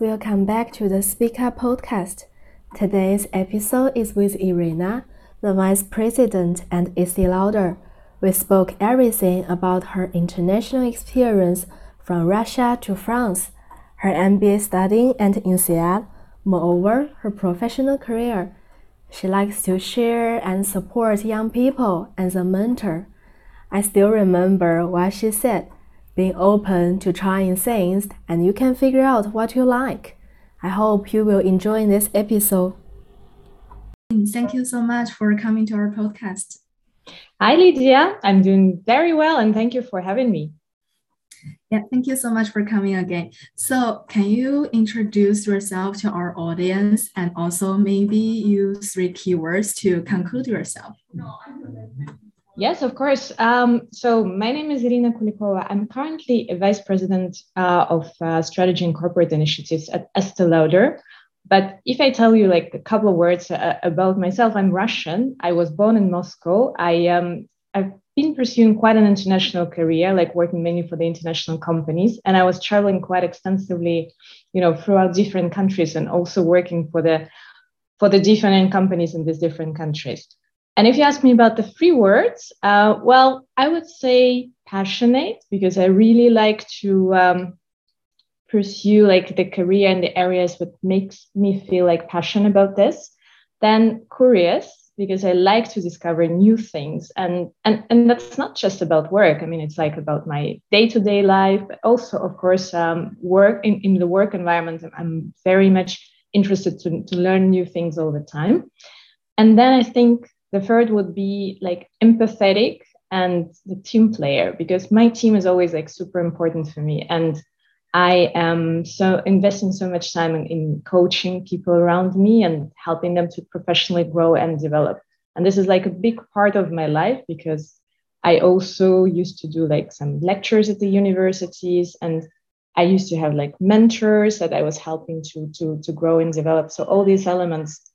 welcome back to the Speaker podcast. Today's episode is with Irina, the Vice President and Estee Lauder. We spoke everything about her international experience from Russia to France, her MBA studying at INSEAD, moreover, her professional career. She likes to share and support young people as a mentor. I still remember what she said being open to trying things and you can figure out what you like. I hope you will enjoy this episode. Thank you so much for coming to our podcast. Hi, Lydia. I'm doing very well and thank you for having me. Yeah, thank you so much for coming again. So, can you introduce yourself to our audience and also maybe use three keywords to conclude yourself? Yes, of course. Um, so my name is Irina Kulikova. I'm currently a vice president uh, of uh, strategy and corporate initiatives at Estee Lauder. But if I tell you like a couple of words uh, about myself, I'm Russian. I was born in Moscow. I um, I've been pursuing quite an international career, like working mainly for the international companies, and I was traveling quite extensively, you know, throughout different countries, and also working for the for the different companies in these different countries. And if you ask me about the three words, uh, well, I would say passionate because I really like to um, pursue like the career and the areas that makes me feel like passion about this. Then curious because I like to discover new things, and and and that's not just about work. I mean, it's like about my day-to-day life, but also, of course, um, work in, in the work environment. I'm very much interested to, to learn new things all the time. And then I think the third would be like empathetic and the team player because my team is always like super important for me. And i am so investing so much time in, in, coaching people around me and helping them to professionally grow and develop. And this is like a big part of my life because i also used to do like some lectures at the universities and i used to have like mentors that i was helping to to to grow and develop. So all these elements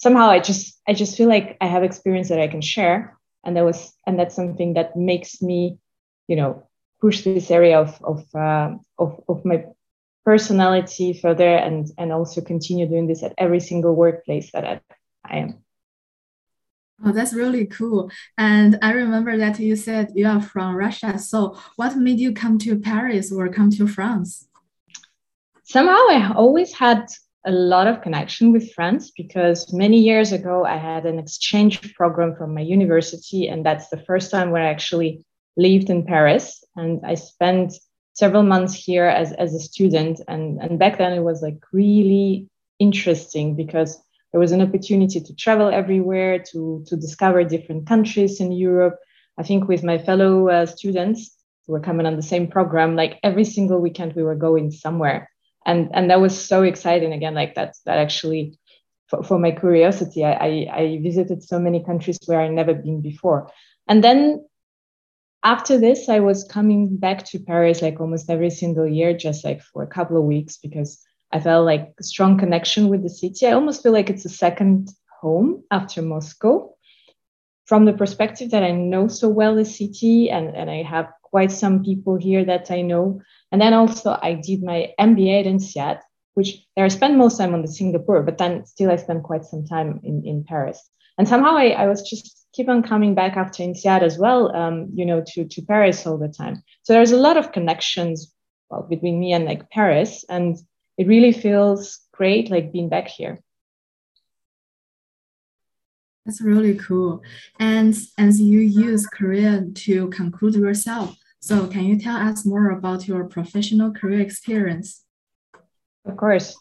somehow I just I just feel like I have experience that I can share, and that was and that's something that makes me, you know, push this area of of uh, of, of my personality further and and also continue doing this at every single workplace that I, I am. Oh, that's really cool. And I remember that you said you are from Russia. So, what made you come to Paris or come to France? Somehow, I always had a lot of connection with France because many years ago I had an exchange program from my university, and that's the first time where I actually lived in Paris. And I spent several months here as, as a student. And, and back then it was like really interesting because there was an opportunity to travel everywhere, to, to discover different countries in Europe. I think with my fellow uh, students who were coming on the same program, like every single weekend we were going somewhere and and that was so exciting. Again like that that actually for, for my curiosity I, I, I visited so many countries where i never been before. And then after this i was coming back to paris like almost every single year just like for a couple of weeks because i felt like a strong connection with the city. I almost feel like it's a second home after moscow. From the perspective that i know so well the city and, and i have quite some people here that i know and then also I did my MBA at INSEAD, which there I spent most time on the Singapore, but then still I spent quite some time in, in Paris. And somehow I, I was just keep on coming back after INSEAD as well, um, you know, to, to Paris all the time. So there's a lot of connections well, between me and like Paris. And it really feels great like being back here. That's really cool. And as you use Korean to conclude yourself, so can you tell us more about your professional career experience? Of course.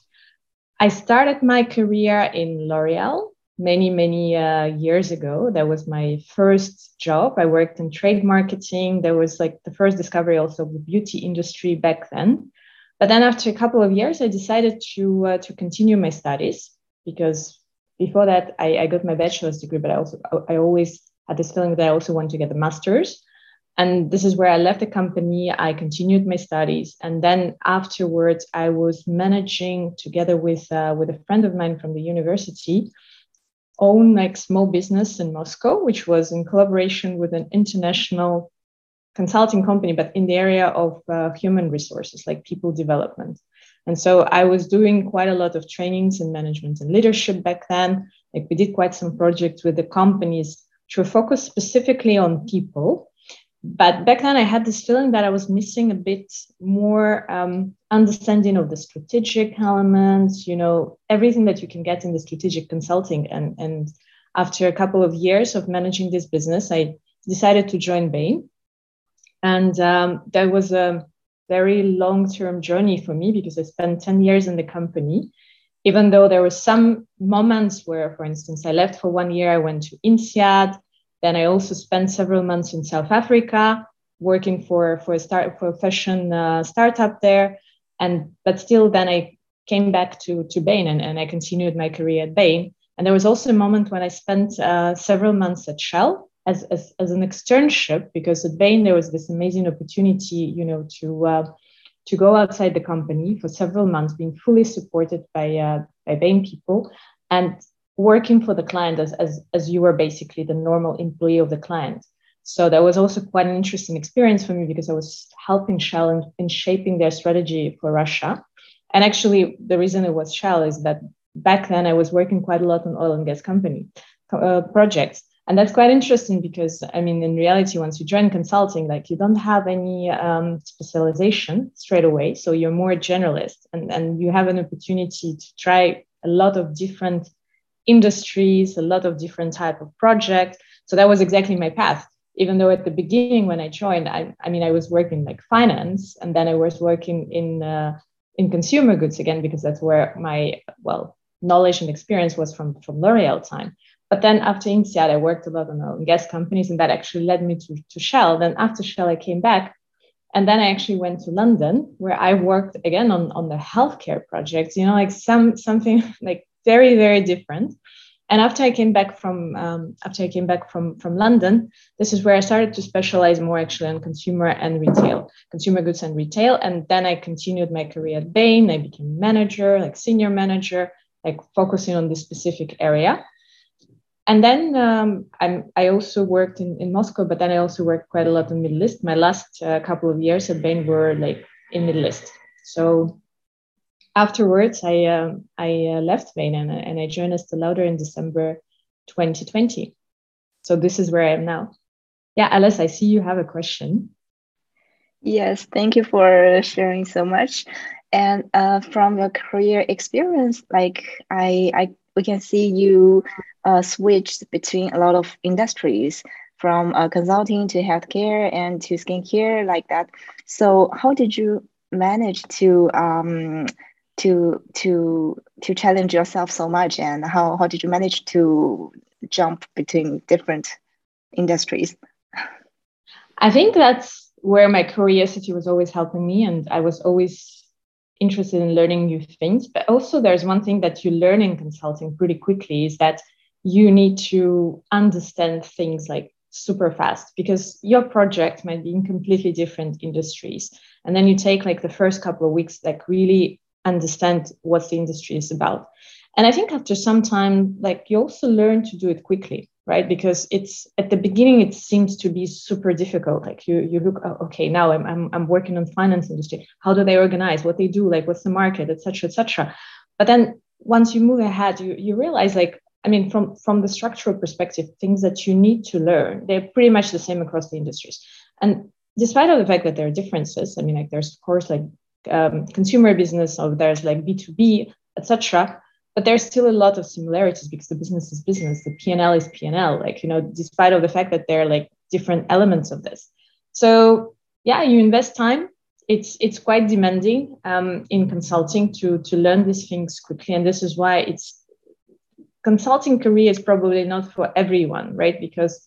I started my career in L'Oreal many, many uh, years ago. That was my first job. I worked in trade marketing. That was like the first discovery also of the beauty industry back then. But then after a couple of years, I decided to, uh, to continue my studies because before that, I, I got my bachelor's degree, but I also I always had this feeling that I also want to get a master's and this is where i left the company i continued my studies and then afterwards i was managing together with uh, with a friend of mine from the university own like small business in moscow which was in collaboration with an international consulting company but in the area of uh, human resources like people development And so I was doing quite a lot of trainings in management and leadership back then. Like we did quite some projects with the companies to focus specifically on people. But back then I had this feeling that I was missing a bit more um, understanding of the strategic elements, you know, everything that you can get in the strategic consulting. And, and after a couple of years of managing this business, I decided to join Bain. And um, that was a very long term journey for me because I spent 10 years in the company even though there were some moments where, for instance, I left for one year, I went to INSEAD. Then I also spent several months in South Africa working for, for a start for a fashion uh, startup there. And but still then I came back to, to Bain and, and I continued my career at Bain. And there was also a moment when I spent uh, several months at Shell as, as, as an externship because at Bain there was this amazing opportunity, you know, to uh, to go outside the company for several months, being fully supported by, uh, by Bain people and working for the client as, as, as you were basically the normal employee of the client. So that was also quite an interesting experience for me because I was helping Shell in, in shaping their strategy for Russia. And actually, the reason it was Shell is that back then I was working quite a lot on oil and gas company uh, projects and that's quite interesting because i mean in reality once you join consulting like you don't have any um, specialization straight away so you're more generalist and, and you have an opportunity to try a lot of different industries a lot of different type of projects so that was exactly my path even though at the beginning when i joined i, I mean i was working like finance and then i was working in uh, in consumer goods again because that's where my well knowledge and experience was from from l'oreal time but then after INSEAD, I worked a lot on oil and gas companies, and that actually led me to, to Shell. Then after Shell, I came back. And then I actually went to London, where I worked again on, on the healthcare projects, you know, like some something like very, very different. And after I came back from um, after I came back from from London, this is where I started to specialize more actually on consumer and retail, consumer goods and retail. And then I continued my career at Bain. I became manager, like senior manager, like focusing on this specific area and then um, i also worked in, in Moscow, but then I also worked quite a lot in Middle East. My last uh, couple of years at Bain were like in Middle East. So afterwards, I uh, I uh, left and, and I joined Estee Lauder in December 2020. So this is where I am now. Yeah, Alice, I see you have a question. Yes, thank you for sharing so much. And uh, from your career experience, like I, I we can see you uh, switched between a lot of industries from uh, consulting to healthcare and to skincare like that. So how did you manage to um, to to to challenge yourself so much and how, how did you manage to jump between different industries? I think that's where my curiosity was always helping me and I was always interested in learning new things. But also, there's one thing that you learn in consulting pretty quickly is that you need to understand things like super fast because your project might be in completely different industries. And then you take like the first couple of weeks, like really understand what the industry is about. And I think after some time, like you also learn to do it quickly right? Because it's at the beginning it seems to be super difficult. Like you you look oh, okay now I'm, I'm i'm working on finance industry. How do they organize? What they do like what's the market etc etc but then once you move ahead you you realize like i mean from from the structural perspective things that you need to learn they're pretty much the same across the industries. And despite of the fact that there are differences i mean like there's of course like um, consumer business or there's like b2b etc but there's still a lot of similarities because the business is business the p&l is p&l like you know despite of the fact that there are like different elements of this. So yeah you invest time. It's it's quite demanding um, in consulting to to learn these things quickly. And this is why it's consulting career is probably not for everyone right? Because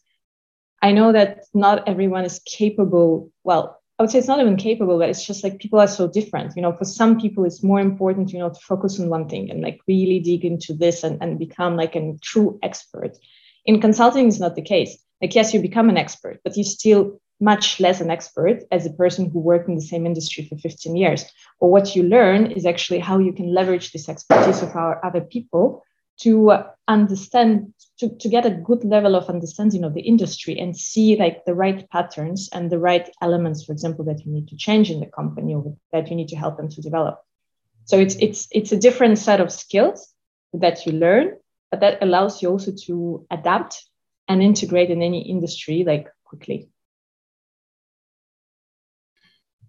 i know that not everyone is capable well I would say it's not even capable, but it's just like people are so different. You know, for some people, it's more important, you know, to focus on one thing and like really dig into this and, and become like a true expert. In consulting, is not the case. Like, yes, you become an expert, but you're still much less an expert as a person who worked in the same industry for 15 years. Or what you learn is actually how you can leverage this expertise of our other people to understand to, to get a good level of understanding of the industry and see like the right patterns and the right elements for example that you need to change in the company or that you need to help them to develop So it's it's it's a different set of skills that you learn, but that allows you also to adapt and integrate in any industry like quickly.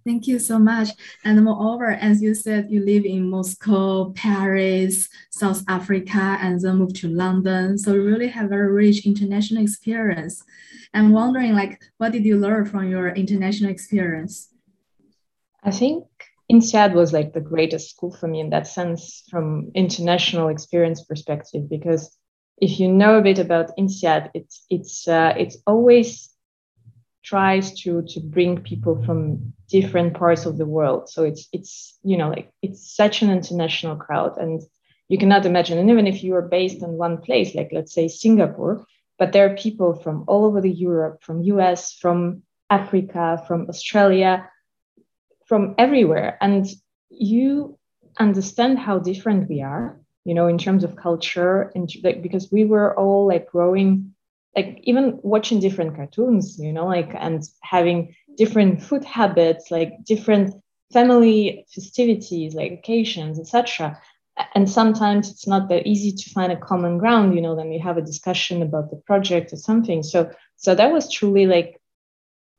Thank you so much. And moreover, as you said, you live in Moscow, Paris, South Africa, and then moved to London. So you really have a rich international experience. I'm wondering, like, what did you learn from your international experience? I think INSEAD was like the greatest school for me in that sense, from international experience perspective, because if you know a bit about INSEAD, it's it's uh, it's always tries to to bring people from different parts of the world. So it's it's you know like it's such an international crowd and you cannot imagine. And even if you are based in one place like let's say singapore but there are people from all over the europe from us from africa from australia from everywhere. And you understand how different we are you know in terms of culture and like because we were all like growing like even watching different cartoons you know like and having different food habits like different family festivities like occasions etc and sometimes it's not that easy to find a common ground you know then you have a discussion about the project or something. So so that was truly like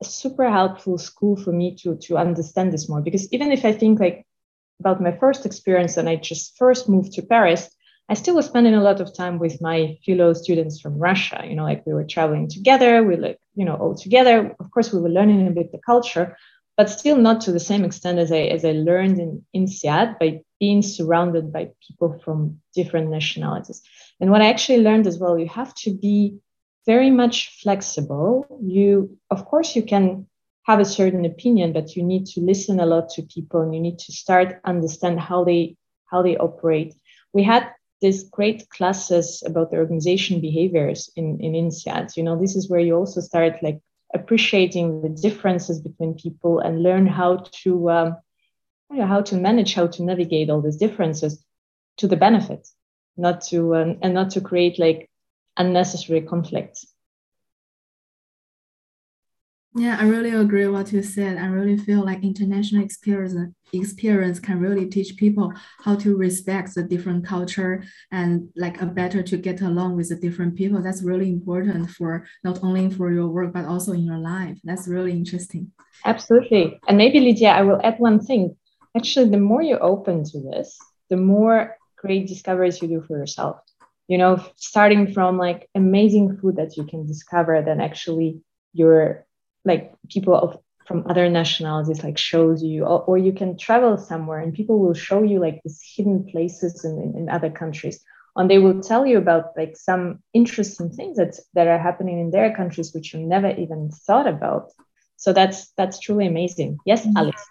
a super helpful school for me to to understand this more. Because even if i think like about my first experience and i just first moved to paris I still was spending a lot of time with my fellow students from Russia. You know, like we were traveling together, we like, you know, all together. Of course, we were learning a bit the culture, but still not to the same extent as I as I learned in INSEAD by being surrounded by people from different nationalities. And what I actually learned as well, you have to be very much flexible. You, of course, you can have a certain opinion, but you need to listen a lot to people and you need to start understand how they how they operate. We had these great classes about the organization behaviors in, in INSEAD. You know, this is where you also start like appreciating the differences between people and learn how to um, you know, how to manage, how to navigate all these differences to the benefit, not to um, and not to create like unnecessary conflicts. Yeah, I really agree with what you said. I really feel like international experience experience can really teach people how to respect the different culture and like a better to get along with the different people. That's really important for not only for your work but also in your life. That's really interesting. Absolutely. And maybe Lydia, I will add one thing. Actually, the more you open to this, the more great discoveries you do for yourself. You know, starting from like amazing food that you can discover, then actually your like people of from other nationalities like shows you or, or, you can travel somewhere and people will show you like these hidden places in, in, in, other countries. And they will tell you about like some interesting things that, that are happening in their countries which you never even thought about. So that's that's truly amazing. Yes mm-hmm. alex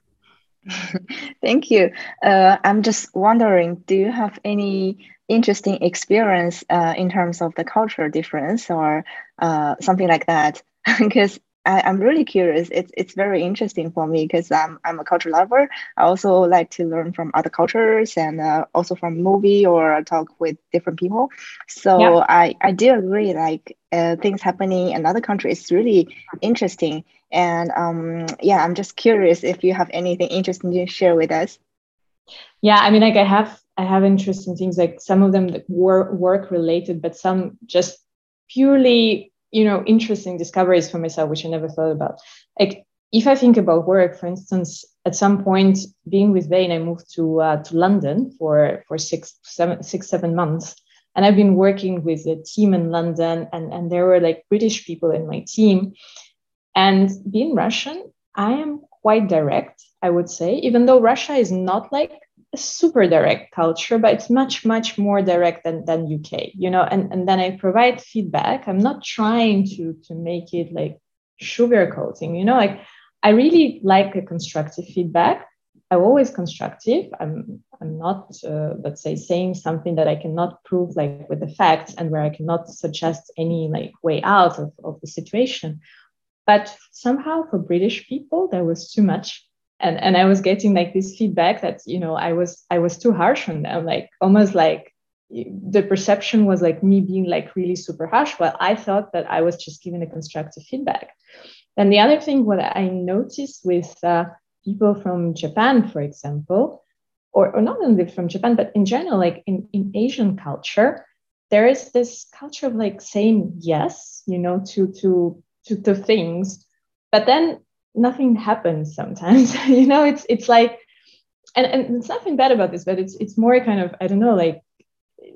thank you. Uh, i'm just wondering do you have any interesting experience uh, in terms of the cultural difference or uh, something like that? Because I, am really curious. It's it's very interesting for me because I'm I'm a culture lover. I also like to learn from other cultures and uh, also from movie or talk with different people. So yeah. I I do agree. Like uh, things happening in other countries is really interesting. And um yeah, I'm just curious if you have anything interesting to share with us. Yeah, I mean, like I have I have interesting things. Like some of them that were work related, but some just purely you know interesting discoveries for myself which i never thought about. Like if i think about work for instance at some point being with Bain, i moved to uh, to london for for six seven six seven months. And i've been working with a team in london and and there were like british people in my team. And being russian i am quite direct i would say even though russia is not like a super direct culture, but it's much, much more direct than, than UK, you know, and, and then I provide feedback. I'm not trying to, to make it like sugarcoating, you know, like I really like a constructive feedback. I'm always constructive. I'm, I'm not, uh, let's say, saying something that I cannot prove like with the facts and where I cannot suggest any like way out of, of the situation. But somehow for British people, there was too much and and i was getting like this feedback that you know i was i was too harsh on them like almost like the perception was like me being like really super harsh while i thought that i was just giving a constructive feedback. And the other thing what i noticed with uh, people from japan for example or, or not only from Japan, but in general, like in, in Asian culture, there is this culture of like saying yes, you know, to to to, to things, but then nothing happens sometimes. you know, it's it's like and, and it's nothing bad about this, but it's it's more kind of, I don't know, like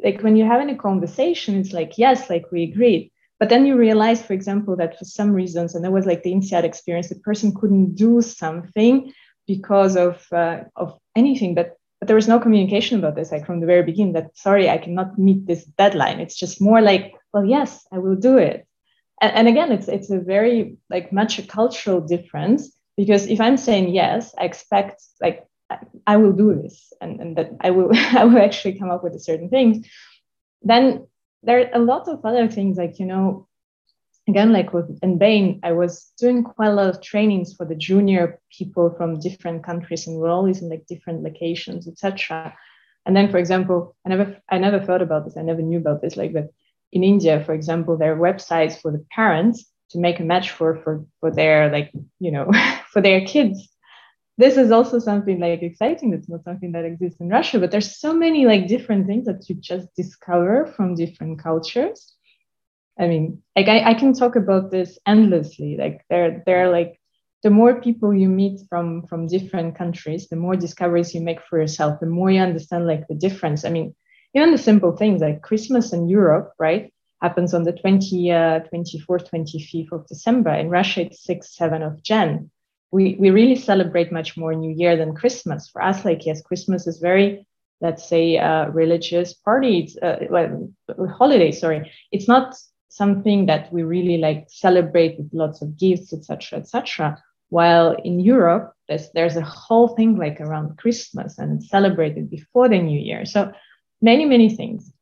like when you're having a conversation, it's like, yes, like we agreed. But then you realize, for example, that for some reasons, and that was like the INSEAD experience, the person couldn't do something because of uh, of anything. But but there was no communication about this, like from the very beginning. That sorry, I cannot meet this deadline. It's just more like, well, yes, I will do it. And, and again, it's it's a very like much a cultural difference because if I'm saying yes, I expect like I will do this and, and that I will I will actually come up with a certain things. Then there are a lot of other things like you know again like with in Bain I was doing quite a lot of trainings for the junior people from different countries and we're always in like different locations etc. And then for example I never I never thought about this I never knew about this like but in India for example there are websites for the parents to make a match for for for their like you know for their kids. This is also something like exciting that's not something that exists in russia but there's so many like different things that you just discover from different cultures. I mean like i, I can talk about this endlessly. Like there there are like the more people you meet from from different countries the more discoveries you make for yourself the more you understand like the difference. I mean even the simple things like christmas in europe right happens on the 20 uh, 24th 25th of december in russia it's 6 7 of jan we, we really celebrate much more New Year than Christmas. For us, like, yes, Christmas is very, let's say, uh, religious party, it's, uh, well, holiday, sorry. It's not something that we really like celebrate with lots of gifts, etc., etc. While in Europe, there's, there's a whole thing like around Christmas and celebrated before the New Year. So many, many things.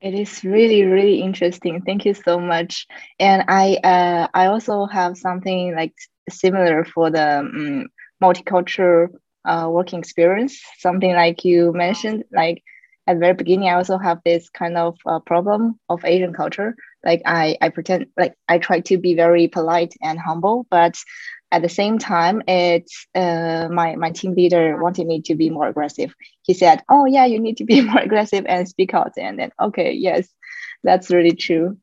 It is really, really interesting. Thank you so much. And I, uh, I also have something like similar for the um, multicultural uh, working experience. Something like you mentioned, like at the very beginning, I also have this kind of uh, problem of Asian culture. Like I, I pretend, like I try to be very polite and humble, but at the same time, it's uh, my my team leader wanted me to be more aggressive. He said, "Oh yeah, you need to be more aggressive and speak out." And then, okay, yes, that's really true.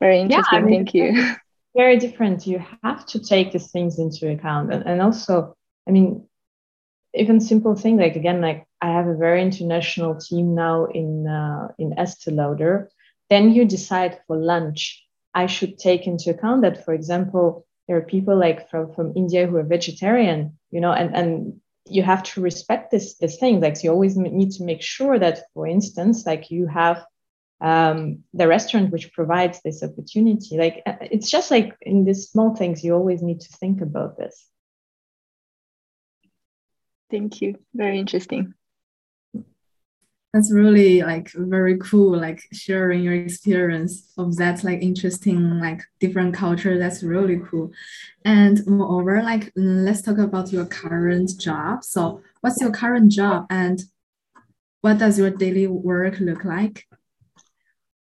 Very interesting. Yeah, I mean, Thank you. Very different. You have to take these things into account, and, and also, I mean, even simple thing like again, like I have a very international team now in uh, in Estee Lauder. Then you decide for lunch. I should take into account that, for example, there are people like from, from India who are vegetarian, you know, and, and you have to respect this this thing. Like you always need to make sure that, for instance, like you have um, the restaurant which provides this opportunity. Like uh, it's just like in these small things, you always need to think about this. Thank you. Very interesting that's really like very cool like sharing your experience of that like interesting like different culture. That's really cool. And moreover like let's talk about your current job. So what's your current job and what does your daily work look like?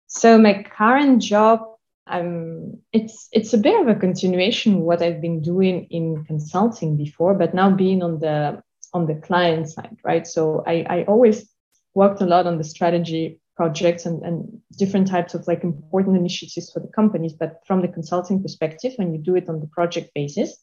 So my current job um, it's it's a bit of a continuation of what I've been doing in consulting before, but now being on the on the client side, right? So I, I always worked a lot on the strategy projects and, and different types of like important initiatives for the companies but from the consulting perspective when you do it on the project basis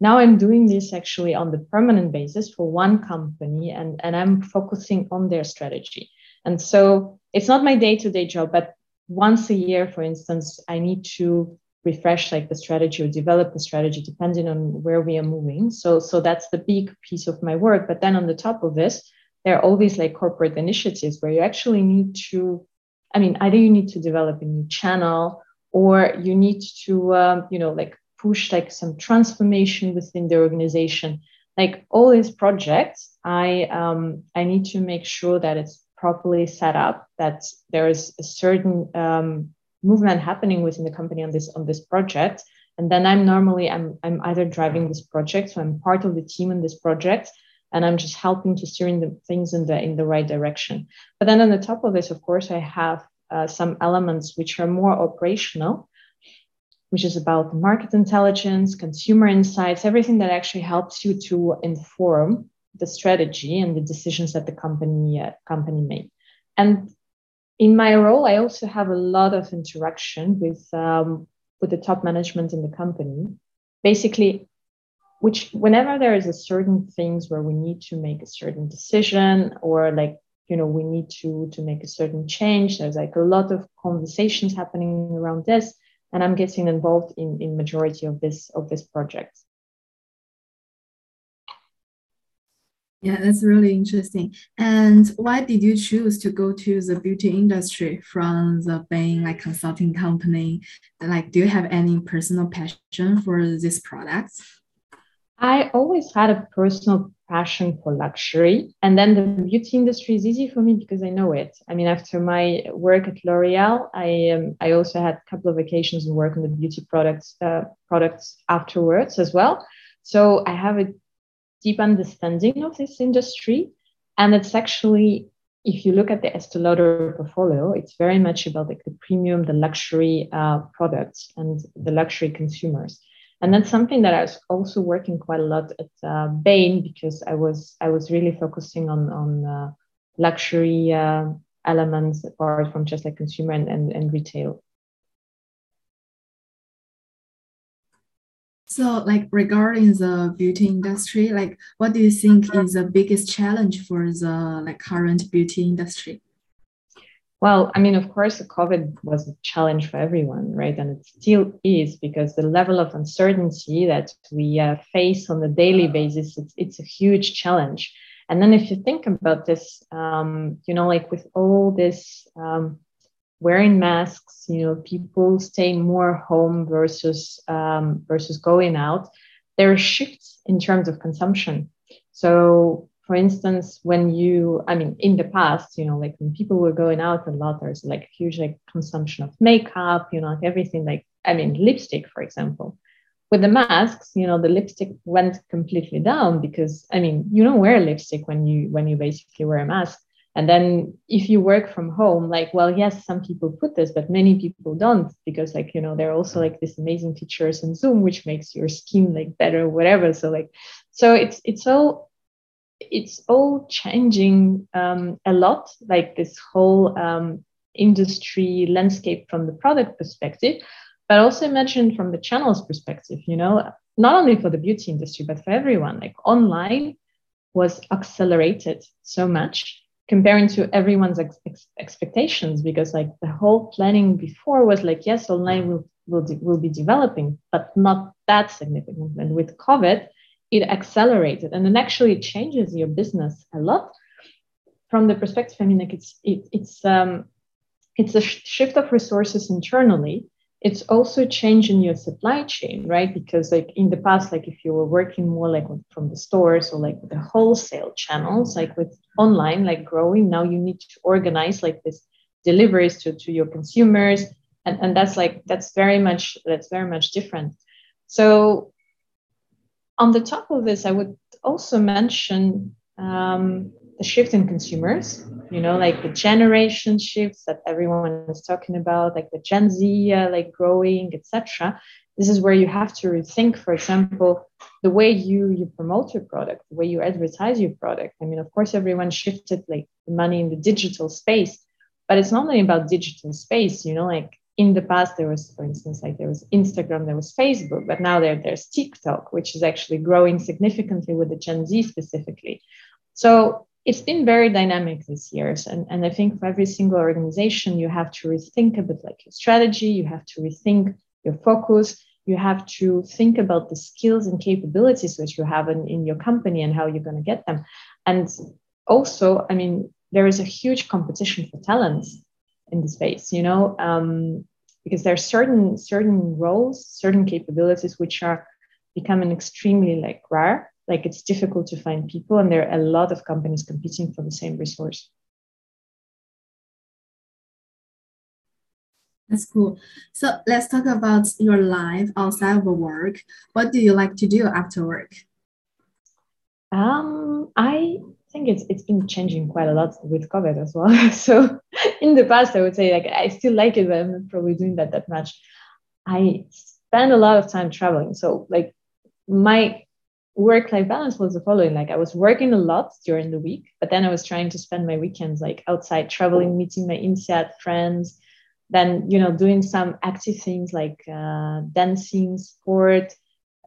now i'm doing this actually on the permanent basis for one company and, and i'm focusing on their strategy. And so it's not my day-to-day job but once a year for instance i need to refresh like the strategy or develop the strategy depending on where we are moving. So so that's the big piece of my work. But then on the top of this there are all these like corporate initiatives where you actually need to i mean either you need to develop a new channel or you need to um, you know like push like some transformation within the organization. Like all these projects i um, i need to make sure that it's properly set up that there is a certain um, movement happening within the company on this on this project. And then i'm normally i'm i'm either driving this project so i'm part of the team in this project and I'm just helping to steering the things in the in the right direction. But then on the top of this, of course, I have uh, some elements which are more operational, which is about market intelligence, consumer insights, everything that actually helps you to inform the strategy and the decisions that the company uh, company make. And in my role, I also have a lot of interaction with um, with the top management in the company. Basically, which whenever there is a certain things where we need to make a certain decision or like you know we need to to make a certain change there's like a lot of conversations happening around this and i'm getting involved in in majority of this of this project Yeah, that's really interesting. And why did you choose to go to the beauty industry from the being like consulting company? Like, do you have any personal passion for this product? I always had a personal passion for luxury. And then the beauty industry is easy for me because I know it. I mean, after my work at L'Oreal, I um, I also had a couple of vacations and work on the beauty products uh, products afterwards as well. So I have a deep understanding of this industry. And it's actually, if you look at the Estee Lauder portfolio, it's very much about like the premium, the luxury uh, products and the luxury consumers. And that's something that I was also working quite a lot at uh, Bain because I was I was really focusing on on uh, luxury uh, elements apart from just like consumer and, and, and retail. So, like regarding the beauty industry, like what do you think is the biggest challenge for the like current beauty industry? Well, I mean, of course, COVID was a challenge for everyone, right? And it still is because the level of uncertainty that we uh, face on a daily basis, it's, it's a huge challenge. And then if you think about this, um, you know, like with all this um, wearing masks, you know, people staying more home versus um, versus going out, there are shifts in terms of consumption. So, for instance, when you, I mean, in the past, you know, like when people were going out a lot, there's like huge like consumption of makeup, you know, like everything, like I mean, lipstick, for example. With the masks, you know, the lipstick went completely down because I mean, you don't wear lipstick when you when you basically wear a mask and then if you work from home like well yes some people put this but many people don't because like you know there are also like this amazing features in zoom which makes your skin like better whatever so like so it's it's all it's all changing um, a lot like this whole um, industry landscape from the product perspective but also imagine from the channels perspective you know not only for the beauty industry but for everyone. Like online was accelerated so much comparing to everyone's ex- ex- expectations because like the whole planning before was like yes online will will, de- will be developing but not that significant. And with covid it accelerates it and then actually changes your business a lot. From the perspective i mean like it's it, it's um it's a sh- shift of resources internally. It's also changing your supply chain right? Because like in the past like if you were working more like from the stores or like the wholesale channels like with online like growing now you need to organize like this deliveries to, to your consumers and, and that's like that's very much that's very much different. So on the top of this i would also mention um, the shift in consumers you know like the generation shifts that everyone is talking about like the gen z uh, like growing etc this is where you have to rethink for example the way you you promote your product the way you advertise your product. I mean of course everyone shifted like the money in the digital space but it's not only about digital space you know like in the past there was for instance like there was instagram there was facebook but now there, there's tiktok which is actually growing significantly with the gen z specifically. So it's been very dynamic this years and, and i think for every single organization you have to rethink a bit like your strategy you have to rethink your focus you have to think about the skills and capabilities which you have in, in your company and how you're going to get them. And also i mean there is a huge competition for talents in the space you know? Um, because there are certain certain roles certain capabilities which are becoming extremely like rare like it's difficult to find people and there are a lot of companies competing for the same resource That's cool. So let's talk about your life outside of work. What do you like to do after work? Um, I think it's it's been changing quite a lot with COVID as well. so in the past, I would say like I still like it, but I'm not probably doing that that much. I spend a lot of time traveling. So like my work life balance was the following like i was working a lot during the week but then i was trying to spend my weekends like outside traveling meeting my INSEAD friends then you know doing some active things like uh, dancing sport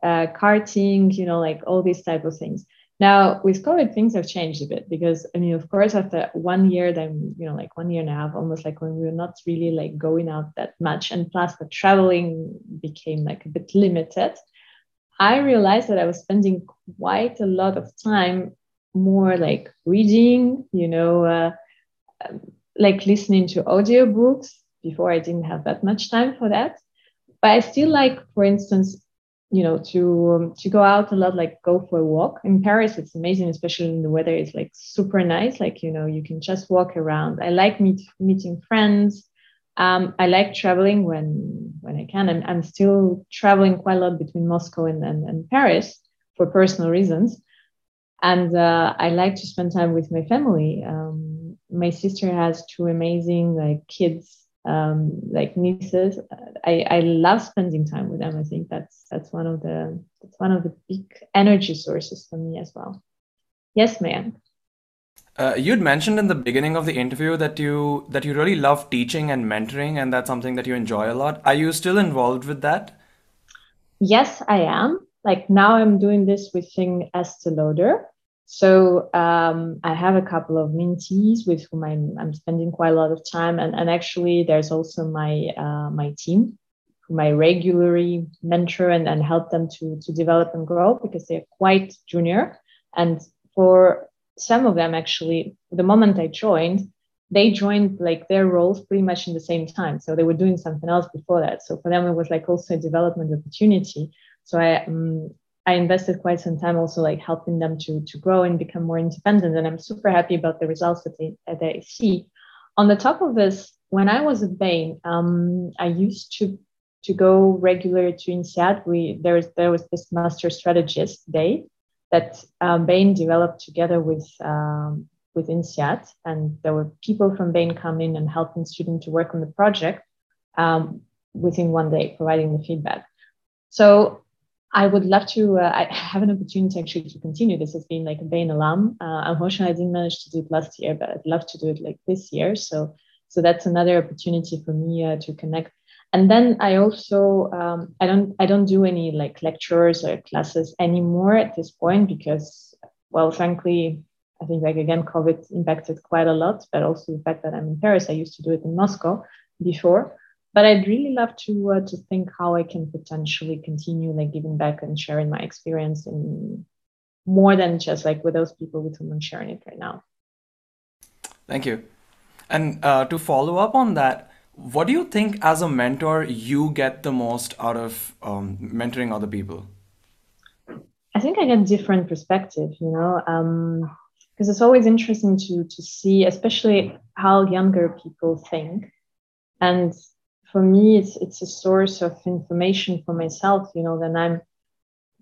uh, karting you know like all these type of things now with covid things have changed a bit because i mean of course after one year then you know like one year and a half almost like when we were not really like going out that much and plus the traveling became like a bit limited I realized that I was spending quite a lot of time more like reading, you know, uh, um, like listening to audiobooks. Before I didn't have that much time for that. But I still like, for instance, you know, to um, to go out a lot, like go for a walk. In Paris, it's amazing, especially in the weather it's like super nice. Like, you know, you can just walk around. I like meet, meeting friends. Um, I like traveling when when I can. I'm, I'm still traveling quite a lot between Moscow and, and, and Paris for personal reasons. And uh, I like to spend time with my family. Um, my sister has two amazing like kids, um, like nieces. I, I love spending time with them. I think that's that's one of the that's one of the big energy sources for me as well. Yes, ma'am. Uh, you'd mentioned in the beginning of the interview that you that you really love teaching and mentoring, and that's something that you enjoy a lot. Are you still involved with that? Yes, I am. Like now, I'm doing this with within Estee Lauder. So um, I have a couple of mentees with whom I'm, I'm spending quite a lot of time, and, and actually, there's also my uh, my team, whom I regularly mentor and, and help them to to develop and grow because they're quite junior. And for some of them actually, the moment I joined, they joined like their roles pretty much in the same time. So they were doing something else before that. So for them, it was like also a development opportunity. So I um, I invested quite some time also like helping them to to grow and become more independent. And I'm super happy about the results that they that they see. On the top of this, when I was at Bain, um, I used to to go regular to INSEAD. We there was there was this master strategist day that um, Bain developed together with um, with INSEAD, and there were people from Bain coming and helping students to work on the project um, within one day, providing the feedback. So I would love to. Uh, I have an opportunity actually to continue. This has been like a Bain alum. Uh, unfortunately, I didn't manage to do it last year, but I'd love to do it like this year. So so that's another opportunity for me uh, to connect and then i also um, i don't i don't do any like lectures or classes anymore at this point because well frankly i think like again covid impacted quite a lot but also the fact that i'm in paris i used to do it in moscow before but i'd really love to uh, to think how i can potentially continue like giving back and sharing my experience in more than just like with those people with whom i'm sharing it right now thank you and uh, to follow up on that what do you think as a mentor you get the most out of um, mentoring other people? I think I get different perspective, you know, because um, it's always interesting to to see, especially how younger people think. And for me, it's it's a source of information for myself, you know. Then I'm,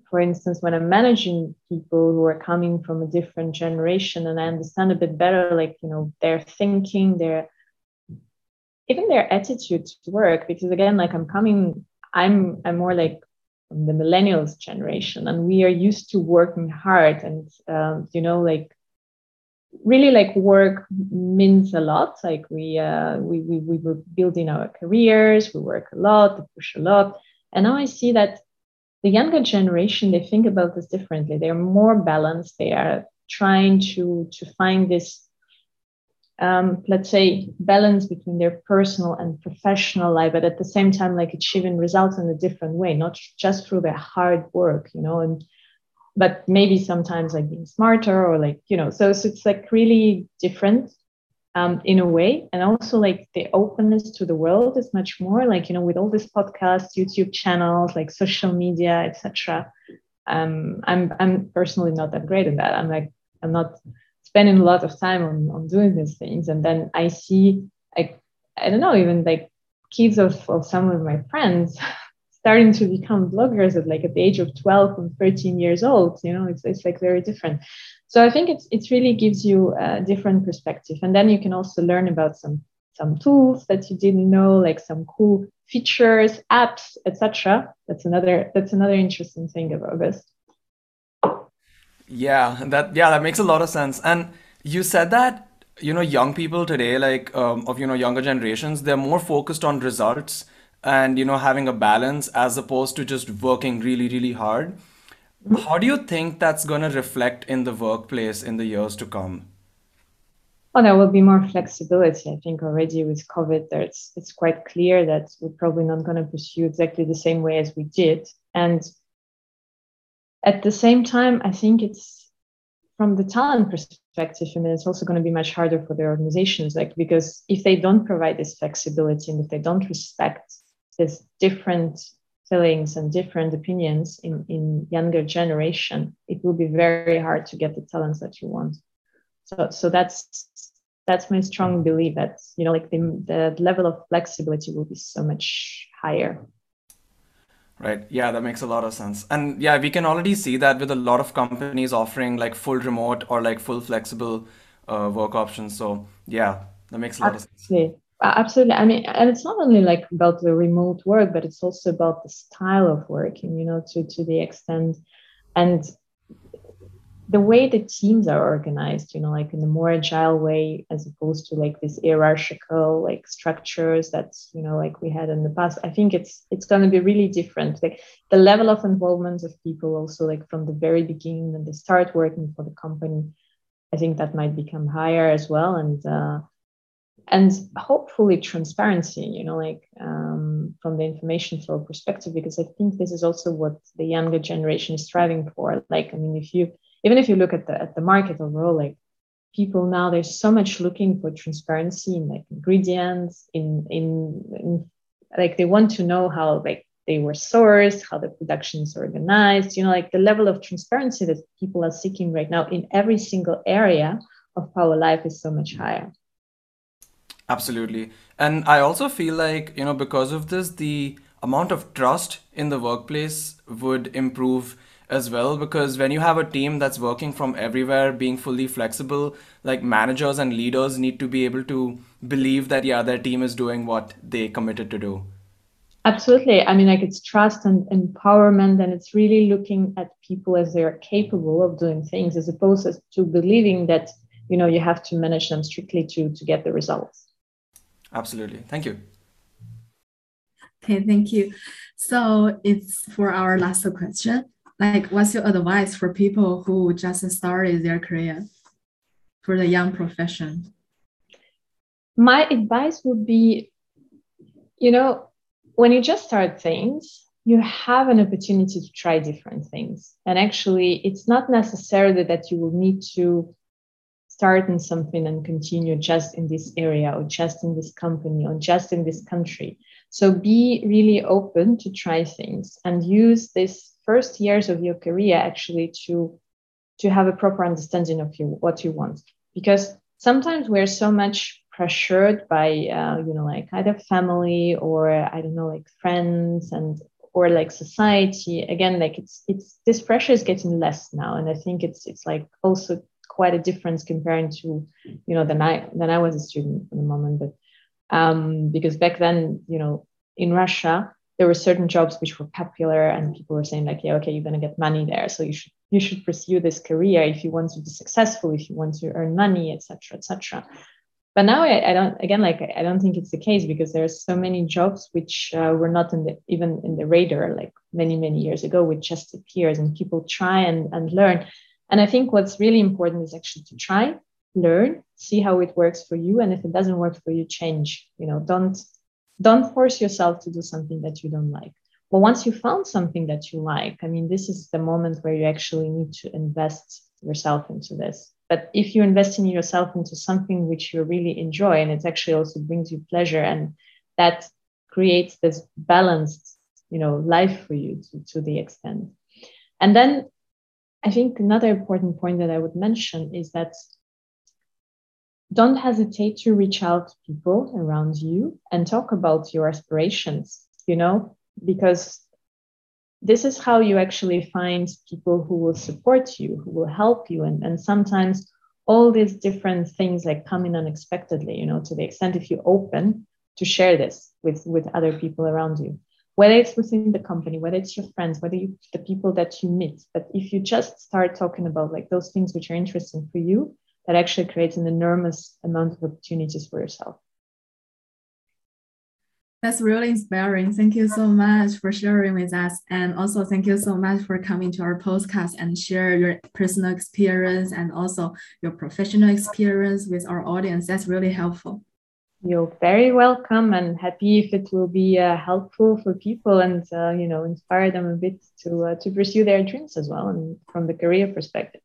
for instance, when I'm managing people who are coming from a different generation, and I understand a bit better, like you know, their thinking, their even their attitude to work because again like i'm coming i'm i'm more like the millennials generation and we are used to working hard and um, you know like really like work means a lot. Like we uh we, we we were building our careers we work a lot we push a lot. And now i see that the younger generation they think about this differently. They're more balanced. They are trying to to find this um, let's say balance between their personal and professional life but at the same time like achieving results in a different way not just through their hard work you know and but maybe sometimes like being smarter or like you know so, so it's like really different um, in a way. And also like the openness to the world is much more like you know with all these podcasts youtube channels like social media etc um, i'm i'm personally not that great at that. I'm like i'm not spending a lot of time on, on doing these things. And then i see like i don't know even like kids of, of some of my friends starting to become bloggers at like at the age of 12 and 13 years old you know it's, it's like very different. So i think it's it really gives you a different perspective. And then you can also learn about some some tools that you didn't know like some cool features apps etc that's another that's another interesting thing about this. Yeah, that yeah, that makes a lot of sense. And you said that, you know, young people today, like um, of you know younger generations, they're more focused on results and you know having a balance as opposed to just working really, really hard. How do you think that's going to reflect in the workplace in the years to come? Well, there will be more flexibility. I think already with COVID, there's it's quite clear that we're probably not going to pursue exactly the same way as we did. And at the same time, I think it's from the talent perspective, I mean, it's also going to be much harder for the organizations, like because if they don't provide this flexibility and if they don't respect this different feelings and different opinions in, in younger generation, it will be very hard to get the talents that you want. So, so that's that's my strong belief that you know, like the, the level of flexibility will be so much higher. Right. Yeah, that makes a lot of sense. And yeah, we can already see that with a lot of companies offering like full remote or like full flexible uh, work options. So yeah, that makes a lot of sense. Absolutely. Uh, I mean, and it's not only like about the remote work, but it's also about the style of working, you know, to to the extent and the way the teams are organized, you know, like in a more agile way, as opposed to like this hierarchical like structures that you know, like we had in the past. I think it's it's going to be really different. Like the level of involvement of people, also like from the very beginning when they start working for the company, I think that might become higher as well, and uh, and hopefully transparency. You know, like um, from the information flow perspective, because I think this is also what the younger generation is striving for. Like, I mean, if you even if you look at the at the market overall, like people now there's so much looking for transparency in like ingredients, in in, in like they want to know how like they were sourced, how the production is organized, you know, like the level of transparency that people are seeking right now in every single area of power life is so much higher. Absolutely. And I also feel like, you know, because of this, the amount of trust in the workplace would improve as well because when you have a team that's working from everywhere being fully flexible like managers and leaders need to be able to believe that yeah their team is doing what they committed to do. Absolutely. I mean like it's trust and empowerment and it's really looking at people as they're capable of doing things as opposed to believing that you know you have to manage them strictly to to get the results absolutely. Thank you. Okay thank you. So it's for our last question. Like what's your advice for people who just started their career for the young profession? My advice would be you know when you just start things you have an opportunity to try different things. And actually it's not necessarily that you will need to start in something and continue just in this area or just in this company or just in this country. So be really open to try things and use this first years of your career actually to to have a proper understanding of you what you want. Because sometimes we're so much pressured by uh, you know like either family or i don't know like friends and or like society. Again like it's it's this pressure is getting less now. And i think it's it's like also quite a difference comparing to you know than i than i was a student for the moment. But um because back then you know in russia there were certain jobs which were popular and people were saying like yeah okay you're to get money there. So you should you should pursue this career if you want to be successful if you want to earn money etc etc but now I, I, don't again like i don't think it's the case because there are so many jobs which uh, were not in the even in the radar like many many years ago which just appears and people try and, and learn and i think what's really important is actually to try learn see how it works for you. And if it doesn't work for you change you know don't don't force yourself to do something that you don't like. But once you found something that you like i mean this is the moment where you actually need to invest yourself into this. But if you invest in yourself into something which you really enjoy and it actually also brings you pleasure and that creates this balanced you know life for you to, to the extent. And then i think another important point that i would mention is that don't hesitate to reach out to people around you and talk about your aspirations, you know, because this is how you actually find people who will support you, who will help you. And, and sometimes all these different things like come in unexpectedly, you know, to the extent if you open to share this with, with other people around you. Whether it's within the company, whether it's your friends, whether you the people that you meet. But if you just start talking about like those things which are interesting for you, that actually creates an enormous amount of opportunities for yourself. That's really inspiring. Thank you so much for sharing with us. And also thank you so much for coming to our podcast and share your personal experience and also your professional experience with our audience. That's really helpful. You're very welcome and happy if it will be uh, helpful for people and uh, you know inspire them a bit to uh, to pursue their dreams as well and from the career perspective.